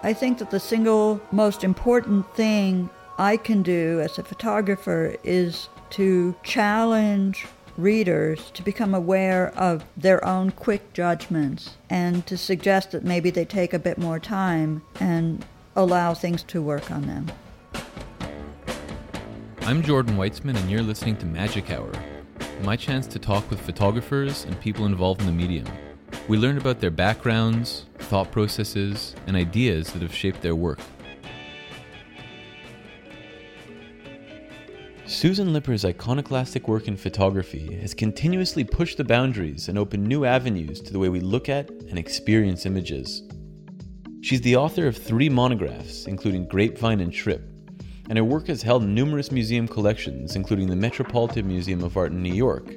I think that the single most important thing I can do as a photographer is to challenge readers to become aware of their own quick judgments and to suggest that maybe they take a bit more time and allow things to work on them. I'm Jordan Weitzman, and you're listening to Magic Hour, my chance to talk with photographers and people involved in the medium. We learn about their backgrounds, thought processes, and ideas that have shaped their work. Susan Lipper's iconoclastic work in photography has continuously pushed the boundaries and opened new avenues to the way we look at and experience images. She's the author of three monographs, including Grapevine and Trip, and her work has held numerous museum collections, including the Metropolitan Museum of Art in New York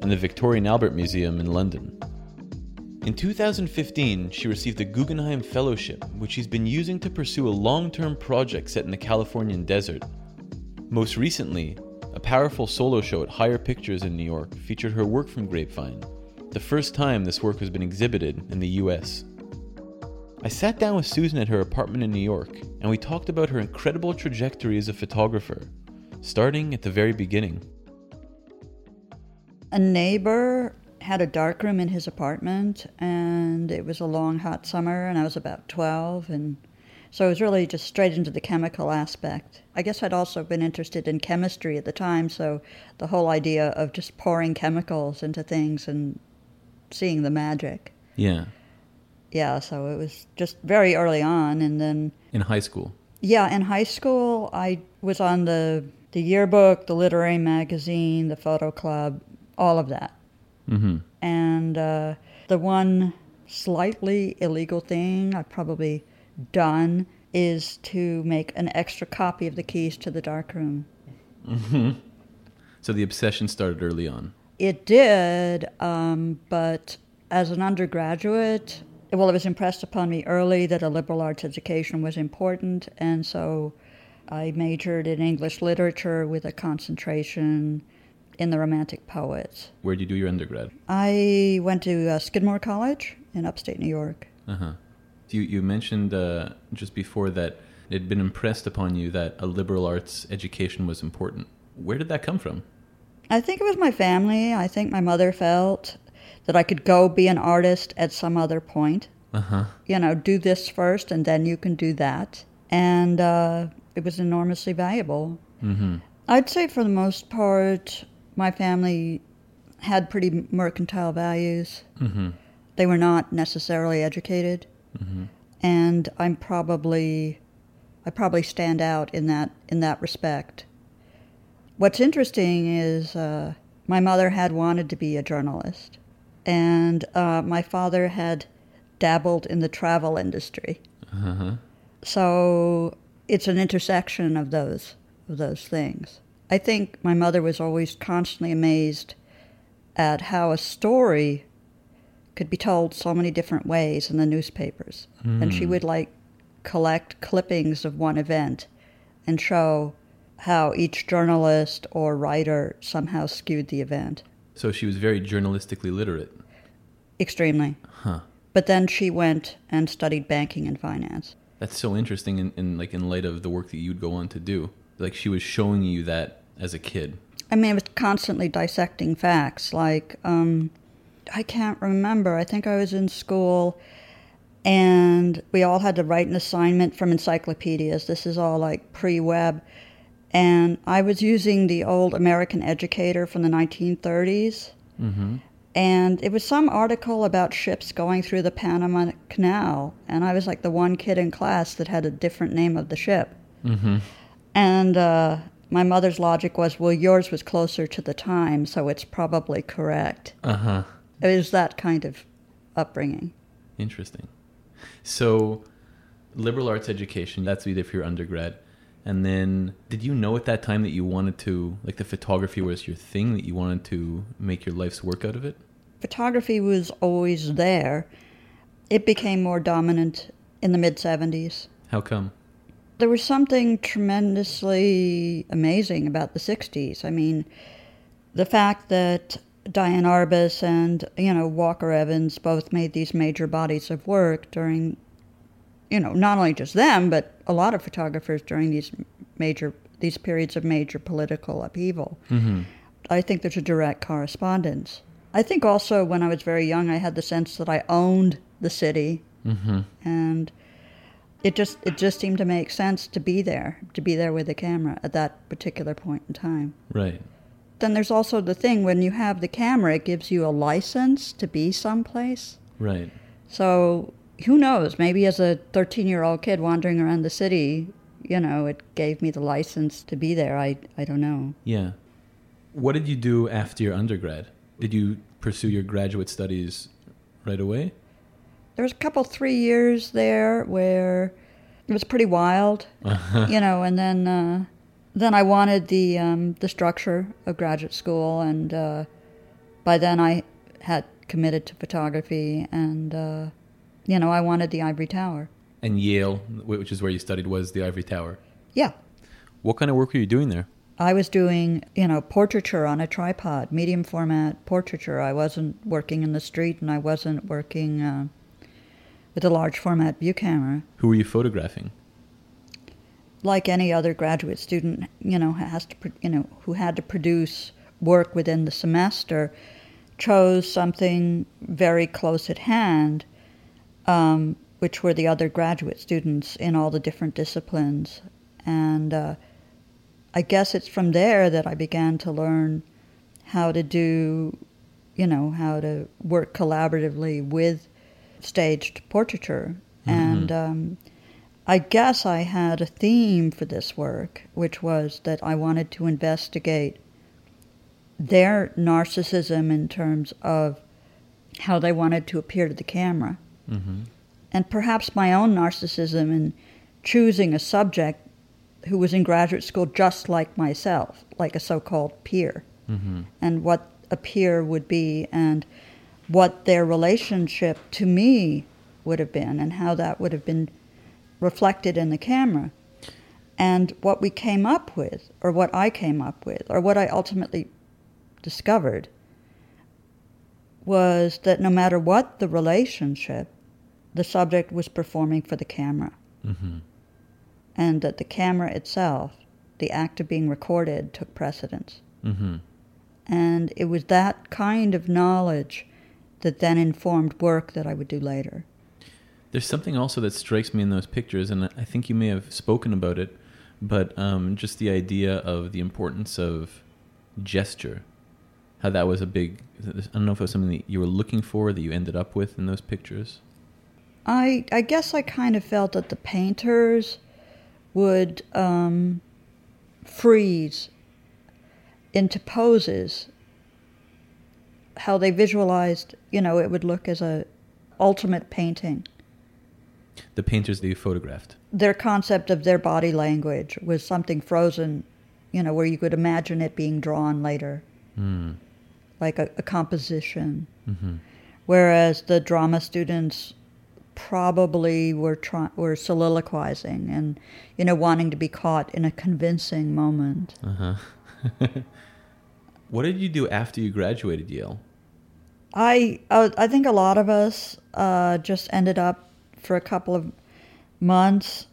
and the Victoria and Albert Museum in London. In 2015, she received the Guggenheim Fellowship, which she's been using to pursue a long term project set in the Californian desert. Most recently, a powerful solo show at Higher Pictures in New York featured her work from Grapevine, the first time this work has been exhibited in the US. I sat down with Susan at her apartment in New York, and we talked about her incredible trajectory as a photographer, starting at the very beginning. A neighbor had a dark room in his apartment, and it was a long, hot summer, and I was about 12, and so it was really just straight into the chemical aspect. I guess I'd also been interested in chemistry at the time, so the whole idea of just pouring chemicals into things and seeing the magic. Yeah. Yeah, so it was just very early on, and then. In high school? Yeah, in high school, I was on the, the yearbook, the literary magazine, the photo club, all of that. Mm-hmm. And uh, the one slightly illegal thing I've probably done is to make an extra copy of the keys to the darkroom. Mm-hmm. So the obsession started early on. It did, um, but as an undergraduate, well, it was impressed upon me early that a liberal arts education was important, and so I majored in English literature with a concentration in the Romantic poets. Where did you do your undergrad? I went to uh, Skidmore College in upstate New York. Uh huh. You you mentioned uh, just before that it had been impressed upon you that a liberal arts education was important. Where did that come from? I think it was my family. I think my mother felt that I could go be an artist at some other point. Uh huh. You know, do this first and then you can do that. And uh, it was enormously valuable. Mm-hmm. I'd say for the most part, my family had pretty mercantile values. Mm-hmm. They were not necessarily educated, mm-hmm. and I'm probably I probably stand out in that in that respect. What's interesting is uh, my mother had wanted to be a journalist, and uh, my father had dabbled in the travel industry. Uh-huh. So it's an intersection of those of those things. I think my mother was always constantly amazed at how a story could be told so many different ways in the newspapers. Mm. And she hmm. would like collect clippings of one event and show how each journalist or writer somehow skewed the event. So she was very journalistically literate. Extremely. Huh. But then she went and studied banking and finance. That's so interesting in, in like in light of the work that you'd go on to do. Like she was showing you that as a kid? I mean, I was constantly dissecting facts. Like, um, I can't remember. I think I was in school and we all had to write an assignment from encyclopedias. This is all like pre web. And I was using the old American Educator from the 1930s. Mm-hmm. And it was some article about ships going through the Panama Canal. And I was like the one kid in class that had a different name of the ship. Mm-hmm. And uh, my mother's logic was, well, yours was closer to the time, so it's probably correct. Uh huh. It was that kind of upbringing. Interesting. So, liberal arts education, that's what you did for your undergrad. And then, did you know at that time that you wanted to, like, the photography was your thing, that you wanted to make your life's work out of it? Photography was always there. It became more dominant in the mid 70s. How come? There was something tremendously amazing about the 60s. I mean, the fact that Diane Arbus and, you know, Walker Evans both made these major bodies of work during you know, not only just them, but a lot of photographers during these major these periods of major political upheaval. Mm-hmm. I think there's a direct correspondence. I think also when I was very young, I had the sense that I owned the city, Mm-hmm. and it just it just seemed to make sense to be there, to be there with the camera at that particular point in time. Right. Then there's also the thing when you have the camera, it gives you a license to be someplace. Right. So who knows? Maybe as a 13 year old kid wandering around the city, you know, it gave me the license to be there. I, I don't know. Yeah. What did you do after your undergrad? Did you pursue your graduate studies right away? There was a couple, three years there where it was pretty wild, you know, and then uh, then I wanted the um, the structure of graduate school, and uh, by then I had committed to photography, and uh, you know, I wanted the ivory tower. And Yale, which is where you studied, was the Ivory Tower. Yeah, What kind of work were you doing there? I was doing, you know, portraiture on a tripod, medium format portraiture. I wasn't working in the street and I wasn't working uh, with a large format view camera. Who were you photographing? Like any other graduate student, you know, has to, you know, who had to produce work within the semester, chose something very close at hand, um, which were the other graduate students in all the different disciplines, and. Uh, I guess it's from there that I began to learn how to do, you know, how to work collaboratively with staged portraiture. And um, I guess I had a theme for this work, which was that I wanted to investigate their narcissism in terms of how they wanted to appear to the camera, Mm-hmm. and perhaps my own narcissism in choosing a subject who was in graduate school just like myself, like a so called peer, Mm-hmm. and what a peer would be, and what their relationship to me would have been, and how that would have been reflected in the camera. And what we came up with, or what I came up with, or what I ultimately discovered, was that no matter what the relationship, the subject was performing for the camera Mm-hmm. and that the camera itself, the act of being recorded, took precedence. Mm-hmm. And it was that kind of knowledge that then informed work that I would do later. There's something also that strikes me in those pictures, and I think you may have spoken about it, but um, just the idea of the importance of gesture. How that was a big. I don't know if it was something that you were looking for that you ended up with in those pictures. I, I guess I kind of felt that the painters would um, freeze into poses how they visualized you know it would look as a ultimate painting The painters that you photographed. their concept of their body language was something frozen, you know, where you could imagine it being drawn later, Mm. like a, a composition. Mm-hmm. Whereas the drama students probably were try- were soliloquizing and, you know, wanting to be caught in a convincing moment. Uh huh. what did you do after you graduated Yale? I uh, I think a lot of us uh, just ended up for a couple of months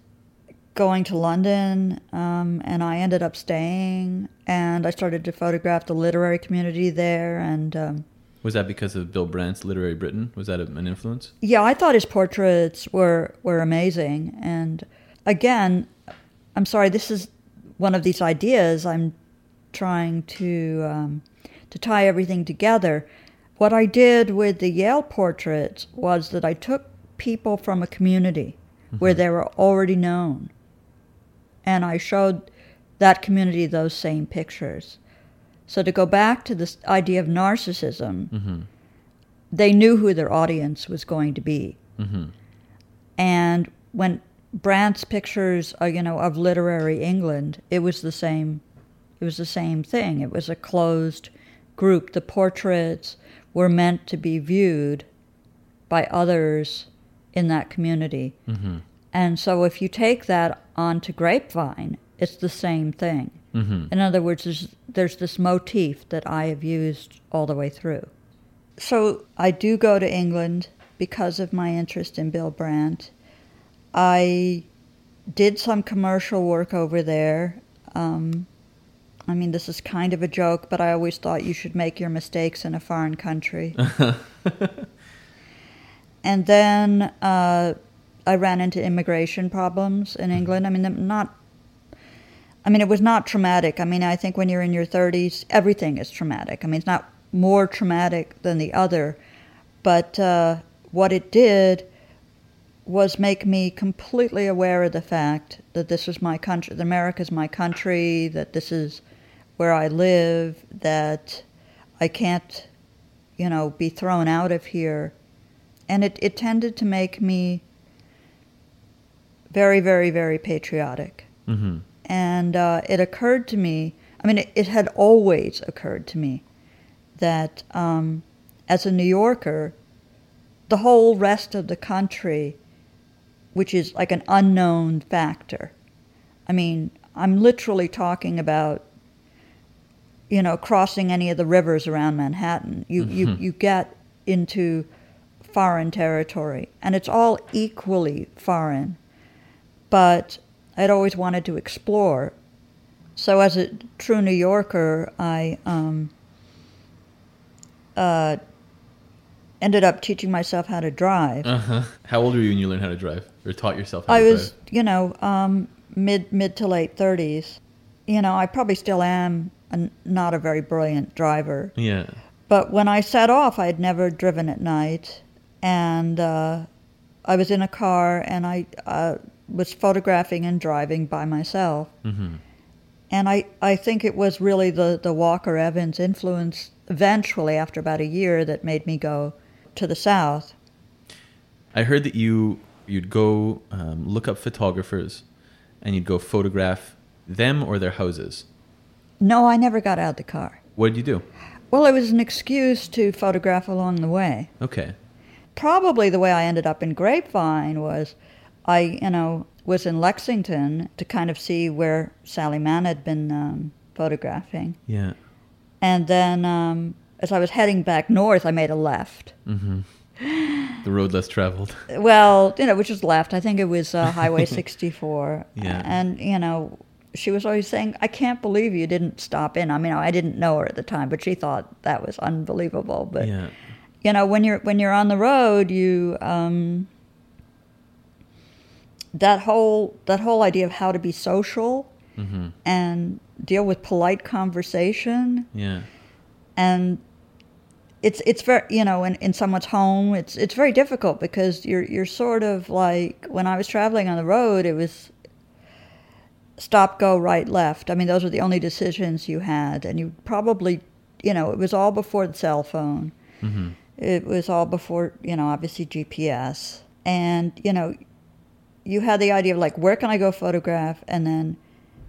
going to London, um, and I ended up staying, and I started to photograph the literary community there, and um, Was that because of Bill Brandt's Literary Britain? Was that an influence? yeah, I thought his portraits were were amazing, and again, I'm sorry, this is one of these ideas I'm trying to um, to tie everything together. What I did with the Yale portraits was that I took people from a community where they were already known, and I showed that community those same pictures. So to go back to this idea of narcissism, Mm-hmm. they knew who their audience was going to be. Mm-hmm. And when Brandt's pictures, uh, you know, of literary England, it was the same. It was the same thing. It was a closed group. The portraits were meant to be viewed by others in that community. Mm-hmm. And so, if you take that onto Grapevine, it's the same thing. Mm-hmm. In other words, there's, there's this motif that I have used all the way through. So I do go to England because of my interest in Bill Brandt. I did some commercial work over there. Um, I mean, this is kind of a joke, but I always thought you should make your mistakes in a foreign country. and then uh, I ran into immigration problems in England. I mean, not. I mean, it was not traumatic. I mean, I think when you're in your 30s, everything is traumatic. I mean, it's not more traumatic than the other, but uh, what it did was make me completely aware of the fact that this is my country, that America is my country, that this is where I live, that I can't, you know, be thrown out of here. And it, it tended to make me very, very, very patriotic. Mm-hmm. And uh, it occurred to me, I mean, it, it, had always occurred to me that um, as a New Yorker, the whole rest of the country, which is like an unknown factor. I mean, I'm literally talking about, you know, crossing any of the rivers around Manhattan. You, mm-hmm. you, you get into foreign territory, and it's all equally foreign. But I'd always wanted to explore. So, as a true New Yorker, I um, uh, ended up teaching myself how to drive. Uh-huh. How old were you when you learned how to drive, or taught yourself how to drive? I was, you know, um, mid mid to late thirties. You know, I probably still am a, not a very brilliant driver. Yeah. But when I set off, I had never driven at night, and uh, I was in a car, and I uh, was photographing and driving by myself. Mm-hmm. And I, I think it was really the, the Walker Evans influence eventually, after about a year, that made me go, to the south. I heard that you you'd go um, look up photographers, and you'd go photograph them or their houses. No, I never got out of the car. What did you do? Well, it was an excuse to photograph along the way. Okay. Probably the way I ended up in Grapevine was I, you know, was in Lexington to kind of see where Sally Mann had been um, photographing. Yeah. And then um, as I was heading back north, I made a left. Mm-hmm. The road less traveled. Well, you know, which was left. I think it was uh, Highway 64. yeah. And, you know, she was always saying, I can't believe you didn't stop in. I mean, I didn't know her at the time, but she thought that was unbelievable. But, yeah. you know, when you're, when you're on the road, you, um, that whole, that whole idea of how to be social mm-hmm. and deal with polite conversation. Yeah. And it's it's very you know in, in someone's home it's it's very difficult because you're you're sort of like when I was traveling on the road it was stop go right left I mean those were the only decisions you had and you probably you know it was all before the cell phone mm-hmm. it was all before you know obviously GPS and you know you had the idea of like where can I go photograph and then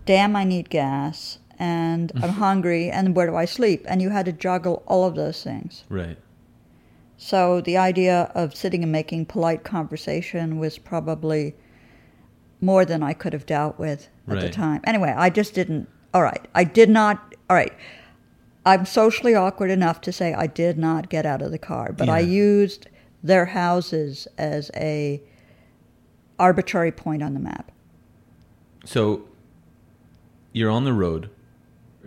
damn I need gas and I'm hungry, and where do I sleep? And you had to juggle all of those things. Right. So the idea of sitting and making polite conversation was probably more than I could have dealt with at right. the time. Anyway, I just didn't. All right, I did not. All right, I'm socially awkward enough to say I did not get out of the car, but yeah. I used their houses as a arbitrary point on the map. So you're on the road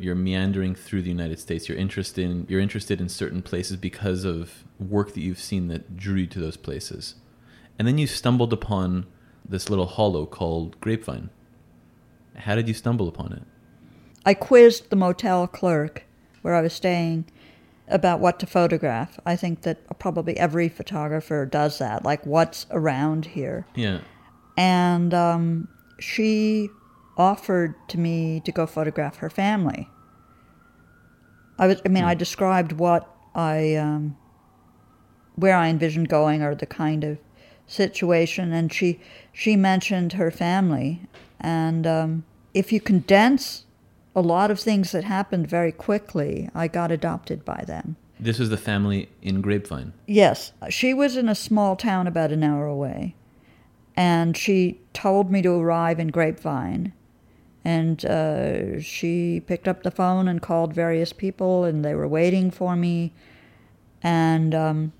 you're meandering through the United States. You're interested in you're interested in certain places because of work that you've seen that drew you to those places, and then you stumbled upon this little hollow called Grapevine. How did you stumble upon it? I quizzed the motel clerk where I was staying about what to photograph. I think that probably every photographer does that, like what's around here. Yeah. And um, she offered to me to go photograph her family. I was, I mean, I hmm. described what I, um, where I envisioned going or the kind of situation, and she, she mentioned her family. And um, if you condense a lot of things that happened very quickly, I got adopted by them. This was the family in Grapevine? Yes. She was in a small town about an hour away. And she told me to arrive in Grapevine and uh, she picked up the phone and called various people, and they were waiting for me. And um,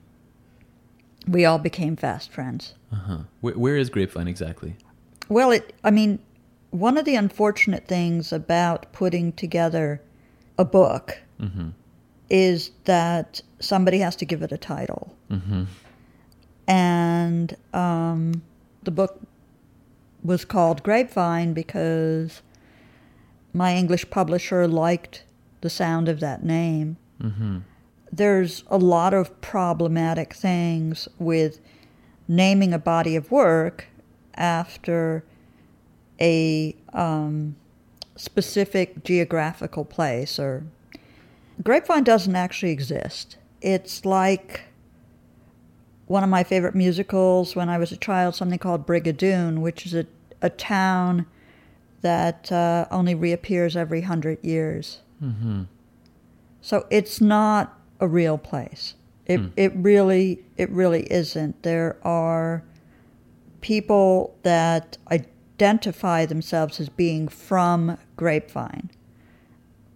we all became fast friends. Uh-huh. Where, where is Grapevine exactly? Well, it. I mean, one of the unfortunate things about putting together a book Mm-hmm. is that somebody has to give it a title, Mm-hmm. and um, the book was called Grapevine because my English publisher liked the sound of that name. Mm-hmm. There's a lot of problematic things with naming a body of work after a um, specific geographical place or grapevine doesn't actually exist it's like one of my favorite musicals when i was a child something called brigadoon which is a, a town that uh, only reappears every hundred years Mm-hmm. so it's not a real place. It Hmm. it really it really isn't. There are people that identify themselves as being from Grapevine,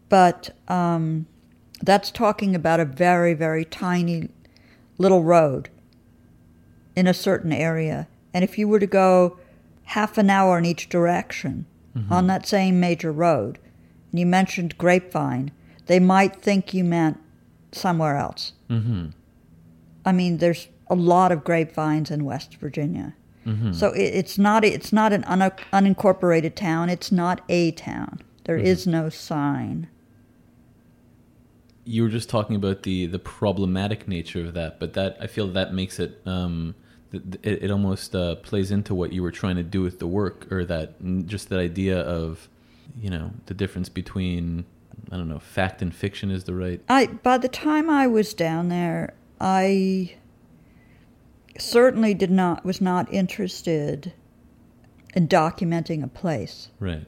but um, that's talking about a very very tiny little road in a certain area. And if you were to go half an hour in each direction on that same major road, and you mentioned Grapevine, they might think you meant somewhere else. Mm-hmm. I mean, there's a lot of grapevines in West Virginia. Mm-hmm. So it, it's not it's not an un, unincorporated town. It's not a town. There is no sign. you were just talking about the the problematic nature of that, but that I feel that makes it um, it, it almost uh, plays into what you were trying to do with the work, or that just that idea of you know the difference between I don't know fact and fiction is the right. I by the time I was down there, I certainly did not was not interested in documenting a place. Right.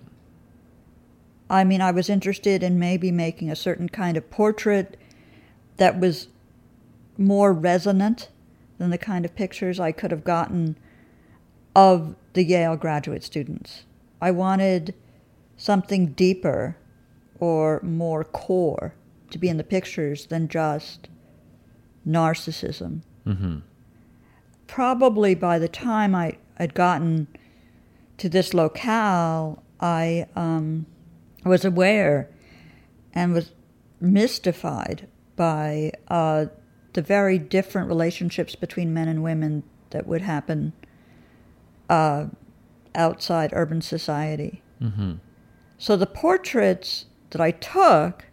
I mean, I was interested in maybe making a certain kind of portrait that was more resonant than the kind of pictures I could have gotten of the Yale graduate students. I wanted something deeper or more core to be in the pictures than just narcissism. Mm-hmm. Probably by the time I had gotten to this locale, I um, was aware and was mystified by uh, the very different relationships between men and women that would happen uh, outside urban society. Mm-hmm. So the portraits that I took,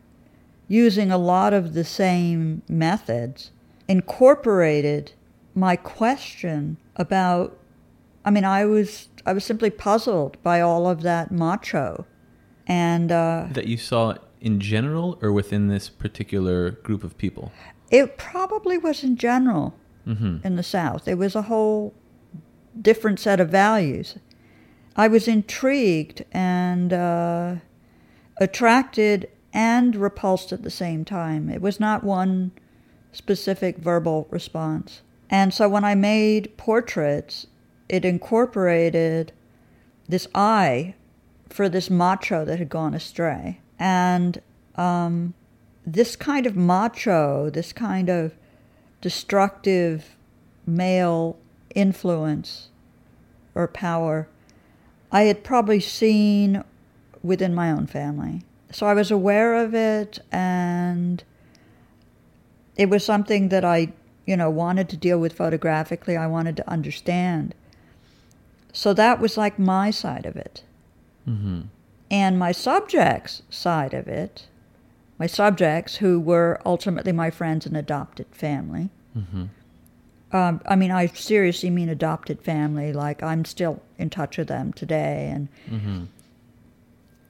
using a lot of the same methods, incorporated my question about. I mean, I was I was simply puzzled by all of that macho, and uh, That you saw in general, or within this particular group of people. it probably was in general Mm-hmm. in the South. It was a whole different set of values. I was intrigued and uh, attracted and repulsed at the same time. It was not one specific verbal response. And so when I made portraits, it incorporated this eye for this macho that had gone astray. And um, this kind of macho, this kind of destructive male influence or power, I had probably seen within my own family. So I was aware of it, and it was something that I, you know, wanted to deal with photographically. I wanted to understand. So that was like my side of it. Mm-hmm. And my subjects' side of it, my subjects who were ultimately my friends and adopted family. Mm-hmm. Um, I mean, I seriously mean adopted family. Like I'm still in touch with them today, and Mm-hmm.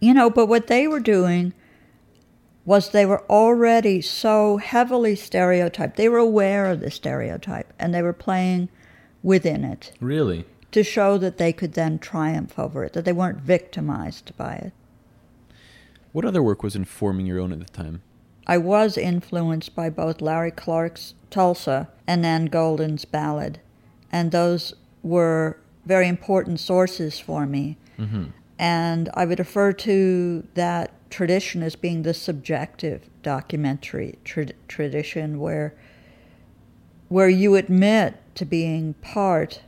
You know. But what they were doing was they were already so heavily stereotyped. They were aware of the stereotype, and they were playing within it Really. to show that they could then triumph over it, that they weren't victimized by it. What other work was informing your own at the time? I was influenced by both Larry Clark's Tulsa and Nan Goldin's Ballad, and those were very important sources for me. Mm-hmm. And I would refer to that tradition as being the subjective documentary tra- tradition, where where you admit to being part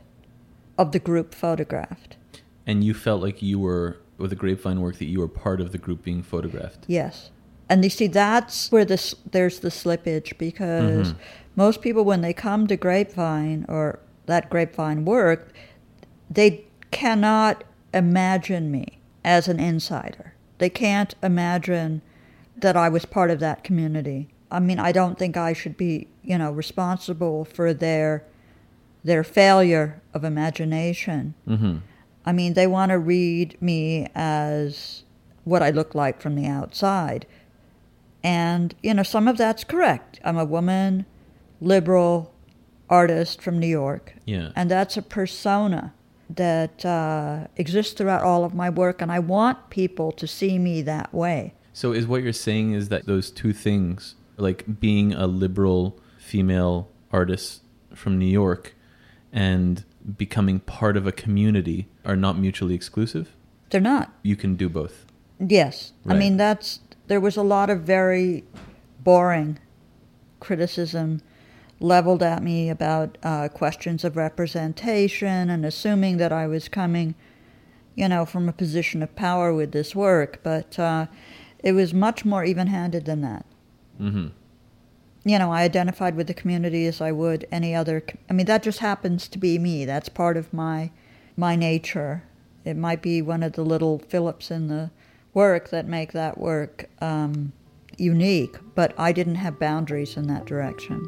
of the group photographed. And you felt like you were, with the grapevine work, that you were part of the group being photographed. Yes. And you see, that's where this, there's the slippage because mm-hmm. most people, when they come to Grapevine or that Grapevine work, they cannot imagine me as an insider. They can't imagine that I was part of that community. I mean, I don't think I should be, you know, responsible for their their failure of imagination. Mm-hmm. I mean, they want to read me as what I look like from the outside. And, you know, some of that's correct. I'm a woman, liberal artist from New York. Yeah. And that's a persona that uh, exists throughout all of my work, and I want people to see me that way. So is what you're saying is that those two things, like being a liberal female artist from New York and becoming part of a community are not mutually exclusive? They're not. You can do both. Yes. I mean, that's, there was a lot of very boring criticism leveled at me about uh, questions of representation and assuming that I was coming, you know, from a position of power with this work. But uh, it was much more even handed than that. Mm-hmm. You know, I identified with the community as I would any other. I mean, that just happens to be me. That's part of my my nature. It might be one of the little Phillips in the work that make that work um, unique, but I didn't have boundaries in that direction.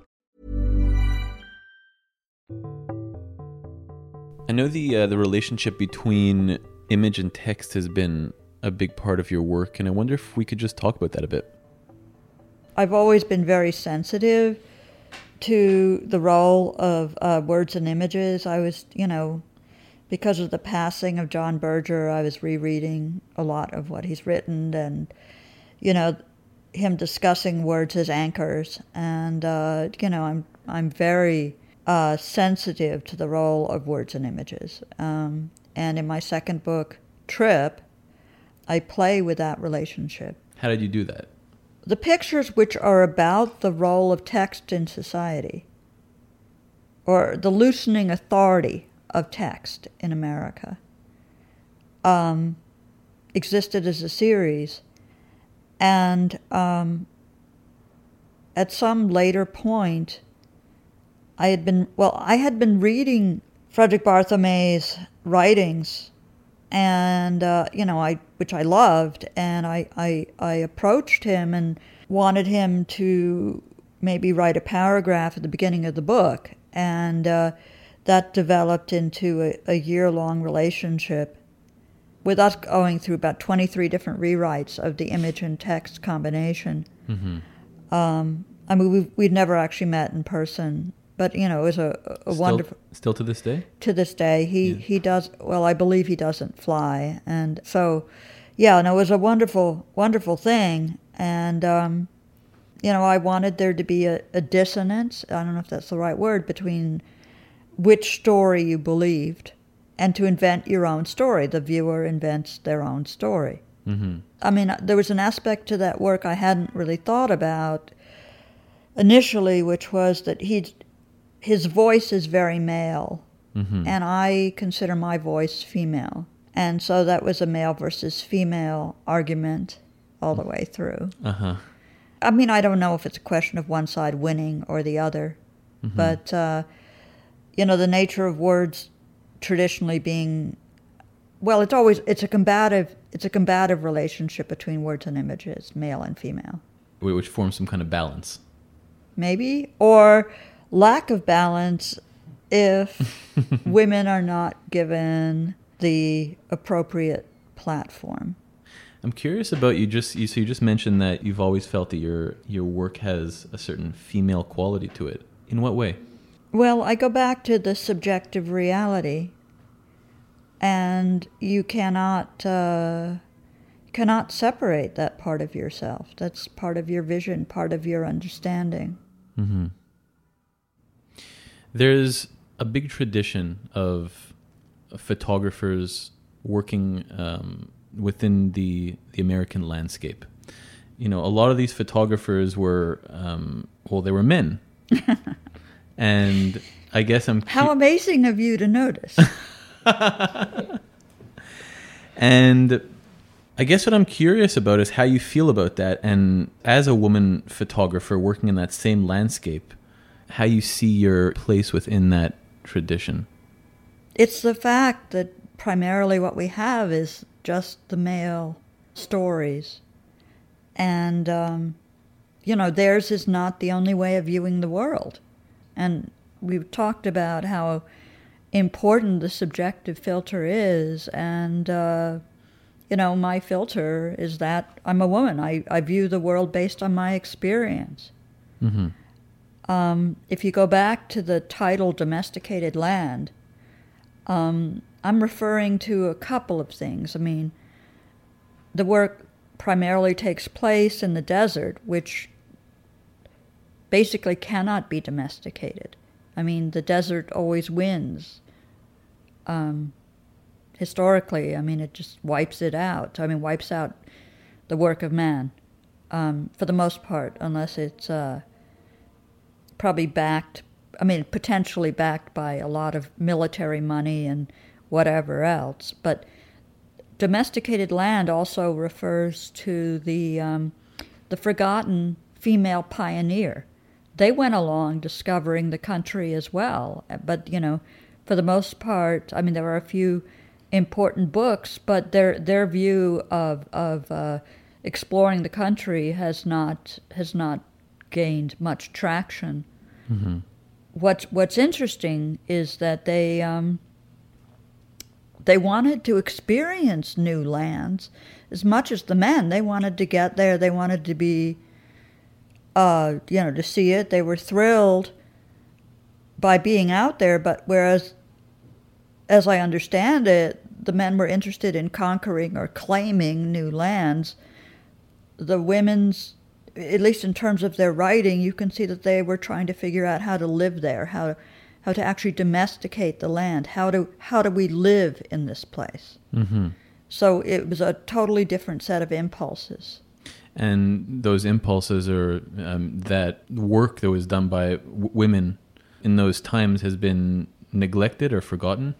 I know the uh, the relationship between image and text has been a big part of your work, and I wonder if we could just talk about that a bit. I've always been very sensitive to the role of uh, words and images. I was, you know, because of the passing of John Berger, I was rereading a lot of what he's written and, you know, him discussing words as anchors. And, uh, you know, I'm, I'm very uh, sensitive to the role of words and images. Um, and in my second book, Trip, I play with that relationship How did you do that? the pictures which are about the role of text in society or the loosening authority of text in America um, existed as a series. And um, at some later point, I had been, well, I had been reading Frederick Barthelme's writings and uh, you know I which I loved, and I, I I approached him and wanted him to maybe write a paragraph at the beginning of the book, and uh, that developed into a, a year long relationship with us going through about 23 different rewrites of the image and text combination. Um, I mean, we've, we'd never actually met in person, but you know, it was a, a Still, wonderful still to this day. to this day. He he does well. I believe he doesn't fly, and so yeah, and it was a wonderful wonderful thing. And um, you know, I wanted there to be a, a dissonance. I don't know if that's the right word between which story you believed and to invent your own story. The viewer invents their own story. Mm-hmm. I mean, there was an aspect to that work I hadn't really thought about initially, which was that he, his voice is very male, Mm-hmm. and I consider my voice female. And so that was a male versus female argument all the way through. Uh huh. I mean, I don't know if it's a question of one side winning or the other, but uh, you know, the nature of words traditionally being well, it's always it's a combative it's a combative relationship between words and images, male and female, Which forms some kind of balance. maybe or lack of balance if women are not given the appropriate platform. I'm curious about you. Just you, so you just mentioned that you've always felt that your your work has a certain female quality to it. In what way? Well, I go back to the subjective reality, and you cannot uh, cannot separate that part of yourself. That's part of your vision, part of your understanding. Mm-hmm. There's a big tradition of photographers working um, within the the American landscape. You know, a lot of these photographers were um, well, they were men, and I guess I'm how amazing of you to notice. and I guess what I'm curious about is how you feel about that, and as a woman photographer working in that same landscape, how you see your place within that tradition. It's the fact that primarily what we have is just the male stories. And, um, you know, theirs is not the only way of viewing the world. And we've talked about how important the subjective filter is. And, uh, you know, my filter is that I'm a woman. I, I view the world based on my experience. Mm-hmm. Um, if you go back to the title Domesticated Land, um, I'm referring to a couple of things. I mean, the work primarily takes place in the desert, which basically cannot be domesticated. I mean, the desert always wins. Um, historically, I mean, it just wipes it out. I mean, wipes out the work of man um, for the most part, unless it's uh, probably backed, I mean, potentially backed by a lot of military money and whatever else. But domesticated land also refers to the um, the forgotten female pioneer. They went along discovering the country as well, but you know, for the most part, I mean, there are a few important books, but their their view of of uh, exploring the country has not has not gained much traction. Mm-hmm. What's what's interesting is that they um, they wanted to experience new lands as much as the men. They wanted to get there. They wanted to be, uh, you know, to see it. They were thrilled by being out there. But whereas, as I understand it, the men were interested in conquering or claiming new lands. The women's, at least in terms of their writing, you can see that they were trying to figure out how to live there, how to, how to actually domesticate the land. How do how do we live in this place? Mm-hmm. So it was a totally different set of impulses. And those impulses or um, that work that was done by w- women in those times has been neglected or forgotten.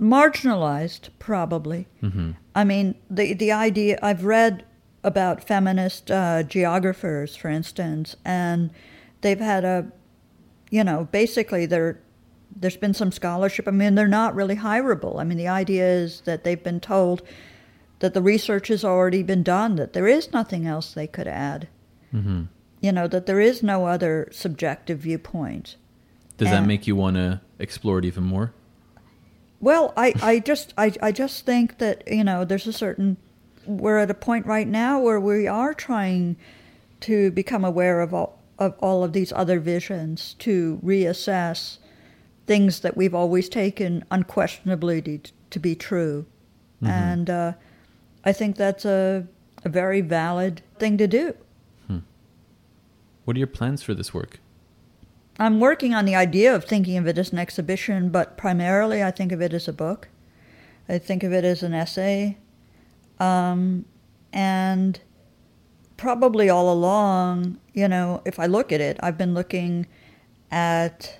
Marginalized, probably. Mm-hmm. I mean, the the idea I've read about feminist uh, geographers, for instance, and they've had a you know, basically they're there's been some scholarship. I mean, they're not really hireable. I mean, the idea is that they've been told that the research has already been done, that there is nothing else they could add. Mm-hmm. You know, that there is no other subjective viewpoint. Does and, that make you want to explore it even more? Well, I, I just I, I just think that, you know, there's a certain we're at a point right now where we are trying to become aware of all of all of these other visions to reassess things that we've always taken unquestionably to, to be true. Mm-hmm. And uh, I think that's a, a very valid thing to do. Hmm. What are your plans for this work? I'm working on the idea of thinking of it as an exhibition, but primarily I think of it as a book. I think of it as an essay. Um, and probably all along, you know, if I look at it, I've been looking at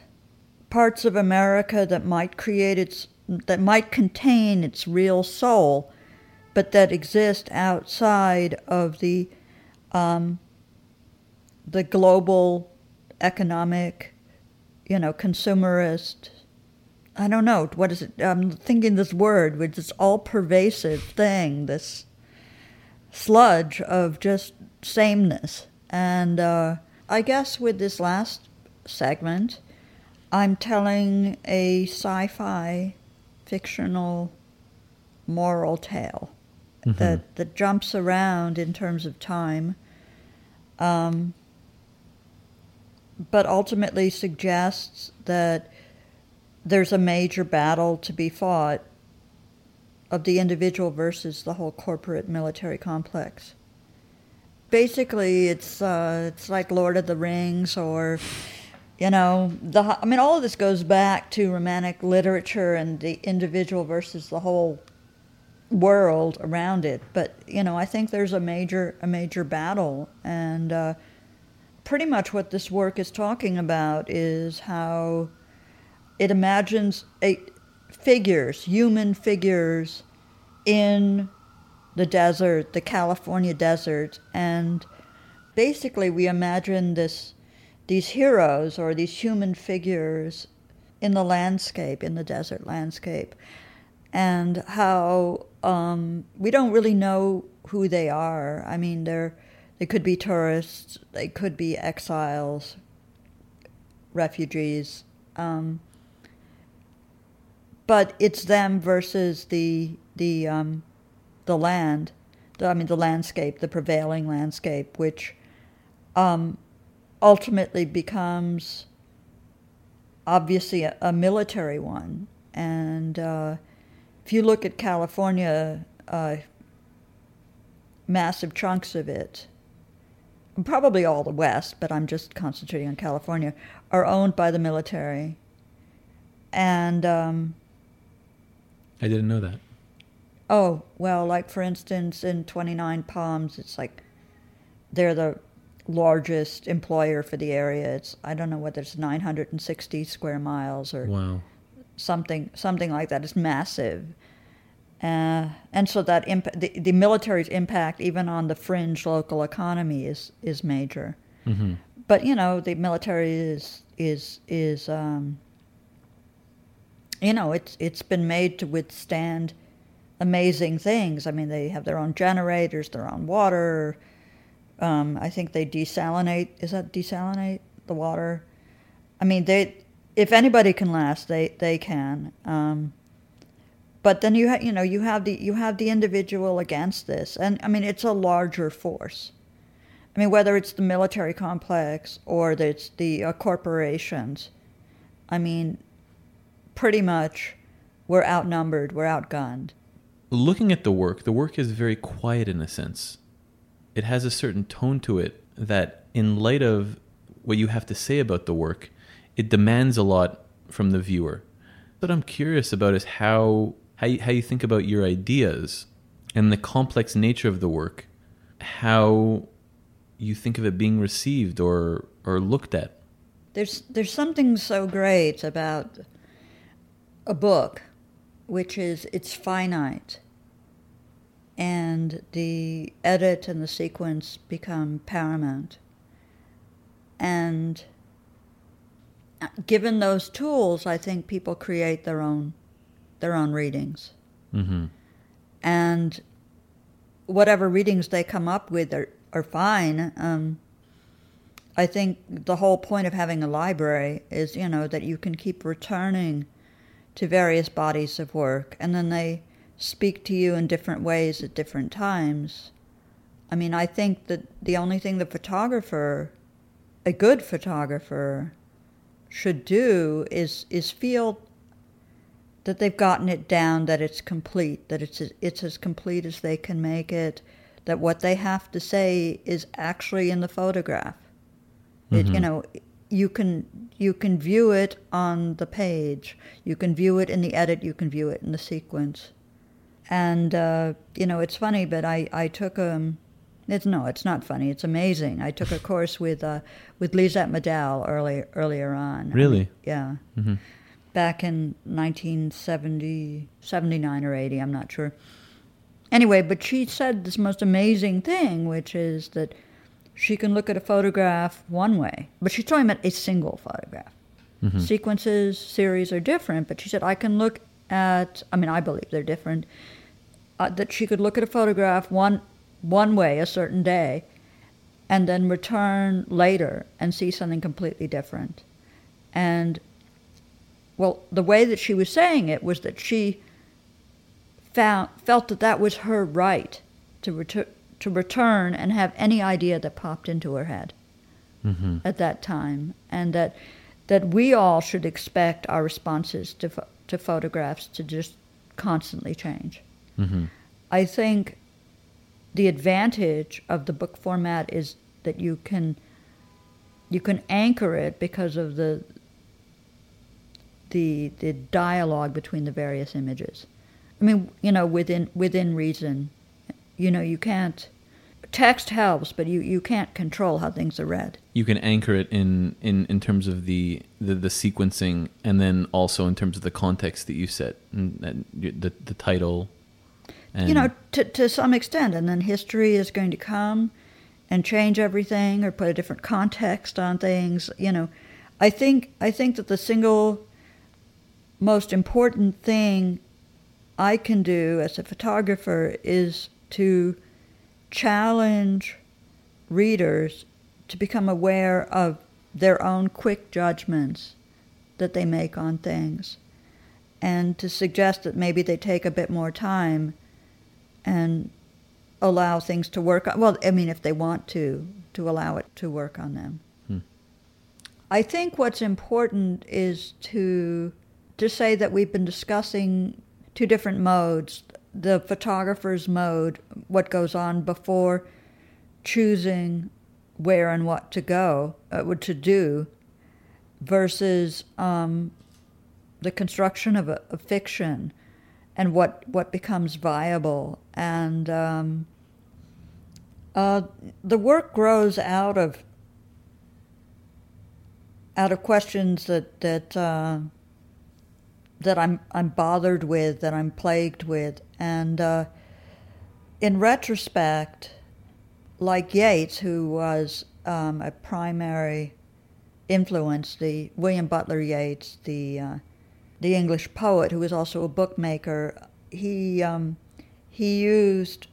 parts of America that might create its that might contain its real soul, but that exist outside of the um, the global economic, you know, consumerist. I don't know what is it. I'm thinking this word, which is all pervasive thing. This sludge of just sameness. And uh, I guess with this last segment, I'm telling a sci fi fictional moral tale. that that jumps around in terms of time, um, but ultimately suggests that there's a major battle to be fought of the individual versus the whole corporate military complex. Basically, it's uh, it's like Lord of the Rings, or you know, the. I mean, all of this goes back to Romantic literature and the individual versus the whole world around it. But you know, I think there's a major a major battle, and uh, pretty much what this work is talking about is how it imagines a, figures, human figures, in the desert, the California desert, and basically we imagine this these heroes or these human figures in the landscape, in the desert landscape, and how um, we don't really know who they are. I mean, they're they could be tourists, they could be exiles, refugees. Um, but it's them versus the the um, the land, the, I mean the landscape, the prevailing landscape, which um, ultimately becomes obviously a, a military one. And uh, if you look at California, uh, massive chunks of it, probably all the West, but I'm just concentrating on California, are owned by the military. And um, I didn't know that. Oh, well, like for instance, in 29 Palms, it's like they're the largest employer for the area. It's I don't know whether it's 960 square miles or Wow. something something like that. It's massive. Uh, and so that imp- the, the military's impact even on the fringe local economy is is major. hmm But you know, the military is is is um, you know it's it's been made to withstand amazing things. I mean, they have their own generators, their own water. Um, I think they desalinate. Is that desalinate the water? I mean, they if anybody can last, they they can. Um, but then you ha- you know you have the you have the individual against this, and I mean it's a larger force. I mean whether it's the military complex or it's the uh, corporations. I mean, pretty much, we're outnumbered, we're outgunned. Looking at the work, the work is very quiet in a sense. It has a certain tone to it that, in light of what you have to say about the work, it demands a lot from the viewer. What I'm curious about is how how you, how you think about your ideas and the complex nature of the work, how you think of it being received or or looked at. There's there's something so great about a book, which is it's finite, and the edit and the sequence become paramount. And uh, given those tools, I think people create their own their own readings, hmm and whatever readings they come up with are are fine. Um, I think the whole point of having a library is, you know, that you can keep returning to various bodies of work and then they speak to you in different ways at different times. I mean, I think that the only thing the photographer, a good photographer, should do is is feel that they've gotten it down, that it's complete, that it's it's as complete as they can make it, that what they have to say is actually in the photograph. It, you mm-hmm. know, you can you can view it on the page, you can view it in the edit, you can view it in the sequence, and uh, you know it's funny, but I I took a. it's no, it's not funny, it's amazing. I took a course with uh, with Lisette Model early, earlier on. Really? Yeah. hmm Back in 1970, 79 or 80, I'm not sure. Anyway, but she said this most amazing thing, which is that she can look at a photograph one way, but she's talking about a single photograph. Sequences, series are different, but she said, I can look at, I mean, I believe they're different, uh, that she could look at a photograph one, one way a certain day and then return later and see something completely different. And, well, the way that she was saying it was that she found, felt that that was her right to, retur- to return and have any idea that popped into her head Mm-hmm. at that time, and that that we all should expect our responses to to photographs to just constantly change. Mm-hmm. I think the advantage of the book format is that you can you can anchor it because of the the the dialogue between the various images. I mean, you know, within within reason, you know, you can't text helps, but you, you can't control how things are read. You can anchor it in, in, in terms of the, the, the sequencing, and then also in terms of the context that you set, and, and the the title. And you know, to to some extent, and then history is going to come and change everything or put a different context on things. You know, I think I think that the single most important thing I can do as a photographer is to challenge readers to become aware of their own quick judgments that they make on things and to suggest that maybe they take a bit more time and allow things to work on well i mean if they want to to allow it to work on them Hmm. i think what's important is to to say that we've been discussing two different modes the photographer's mode what goes on before choosing where and what to go uh, to do versus um, the construction of a, fiction and what what becomes viable. And um, uh, the work grows out of out of questions that that uh, that I'm I'm bothered with that I'm plagued with. And uh, in retrospect like Yeats who was um, a primary influence the William Butler Yeats the uh, the English poet who was also a bookmaker, he um, he used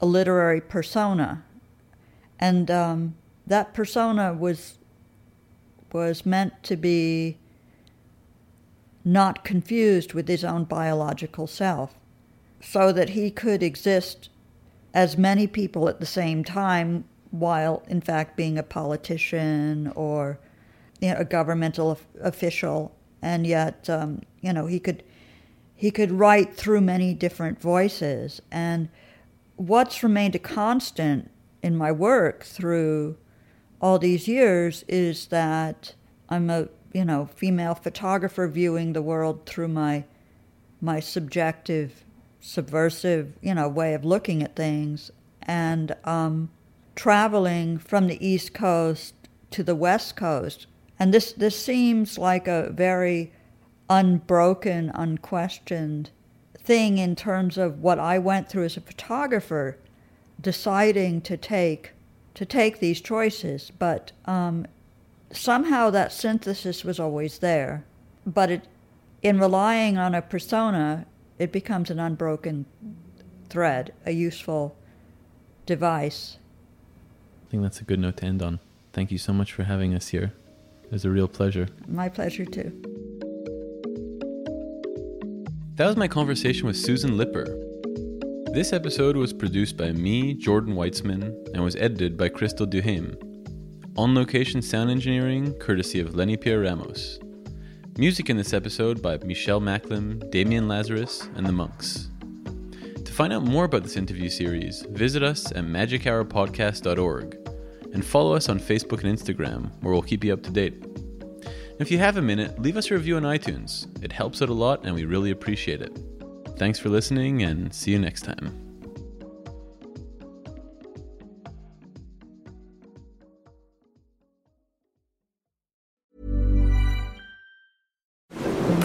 a literary persona, and um, that persona was was meant to be not confused with his own biological self, so that he could exist as many people at the same time while in fact being a politician or you know, a governmental official. And yet um, you know he could he could write through many different voices. And what's remained a constant in my work through all these years is that I'm a you know female photographer viewing the world through my my subjective subversive you know way of looking at things and um, traveling from the east coast to the west coast and this this seems like a very unbroken, unquestioned thing in terms of what I went through as a photographer, deciding to take to take these choices. But um, somehow that synthesis was always there. But it, in relying on a persona, it becomes an unbroken thread, a useful device. I think that's a good note to end on. Thank you so much for having us here. It was a real pleasure. My pleasure too. That was my conversation with Susan Lipper. This episode was produced by me, Jordan Weitzman, and was edited by Crystal Duhame. On location sound engineering, courtesy of Lenny Pierre Ramos. Music in this episode by Michelle Macklem, Damian Lazarus, and the Monks. To find out more about this interview series, visit us at magichourpodcast.org and follow us on Facebook and Instagram, where we'll keep you up to date. If you have a minute, leave us a review on iTunes. It helps out a lot and we really appreciate it. Thanks for listening and see you next time.